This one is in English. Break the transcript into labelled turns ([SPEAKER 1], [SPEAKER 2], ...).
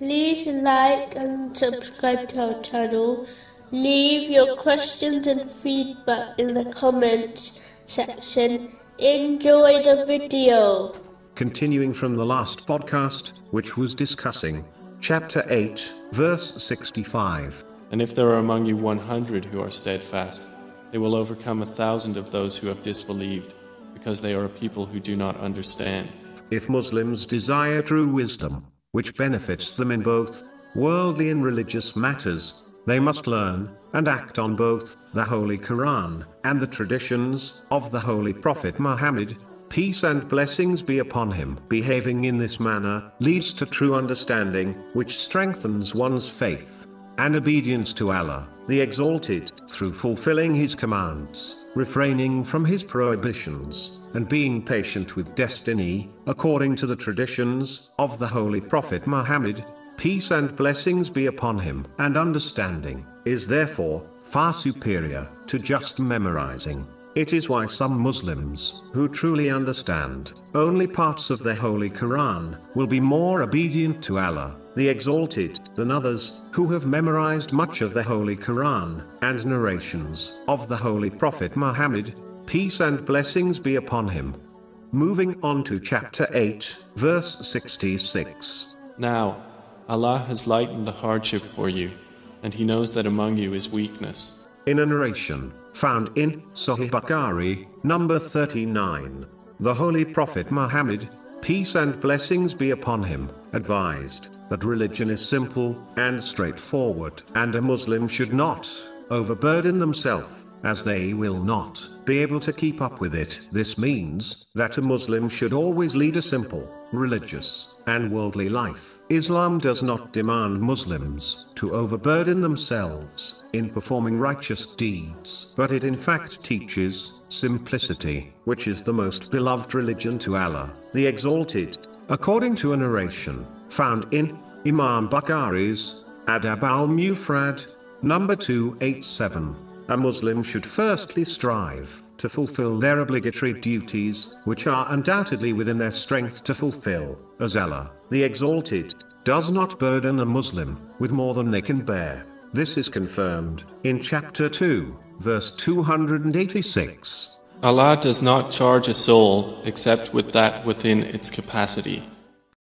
[SPEAKER 1] like and subscribe to our channel. Leave your questions and feedback in the comments section. Enjoy the video.
[SPEAKER 2] Continuing from the last podcast, which was discussing chapter 8, verse 65.
[SPEAKER 3] And if there are among you 100 who are steadfast, they will overcome a thousand of those who have disbelieved, because they are a people who do not understand.
[SPEAKER 2] If Muslims desire true wisdom, which benefits them in both worldly and religious matters, they must learn and act on both the Holy Quran and the traditions of the Holy Prophet Muhammad. Peace and blessings be upon him. Behaving in this manner leads to true understanding, which strengthens one's faith and obedience to Allah, the Exalted, through fulfilling His commands, refraining from His prohibitions, and being patient with destiny, according to the traditions of the Holy Prophet Muhammad. Peace and blessings be upon him, and understanding is therefore far superior to just memorizing. It is why some Muslims, who truly understand only parts of the Holy Quran, will be more obedient to Allah, the Exalted, than others, who have memorized much of the Holy Quran, and narrations of the Holy Prophet Muhammad, peace and blessings be upon him. Moving on to chapter 8, verse 66.
[SPEAKER 3] Now, Allah has lightened the hardship for you, and He knows that among you is weakness.
[SPEAKER 2] In a narration, found in Sahih Bukhari, number 39, the Holy Prophet Muhammad, peace and blessings be upon him, advised that religion is simple and straightforward, and a Muslim should not overburden themselves, as they will not be able to keep up with it. This means that a Muslim should always lead a simple, religious, and worldly life. Islam does not demand Muslims to overburden themselves in performing righteous deeds, but it in fact teaches simplicity, which is the most beloved religion to Allah, the Exalted. According to a narration found in Imam Bukhari's Adab al Mufrad, number 287, a Muslim should firstly strive to fulfill their obligatory duties, which are undoubtedly within their strength to fulfill, as Allah, the Exalted, does not burden a Muslim with more than they can bear. This is confirmed in chapter 2, verse 286.
[SPEAKER 3] Allah does not charge a soul except with that within its capacity.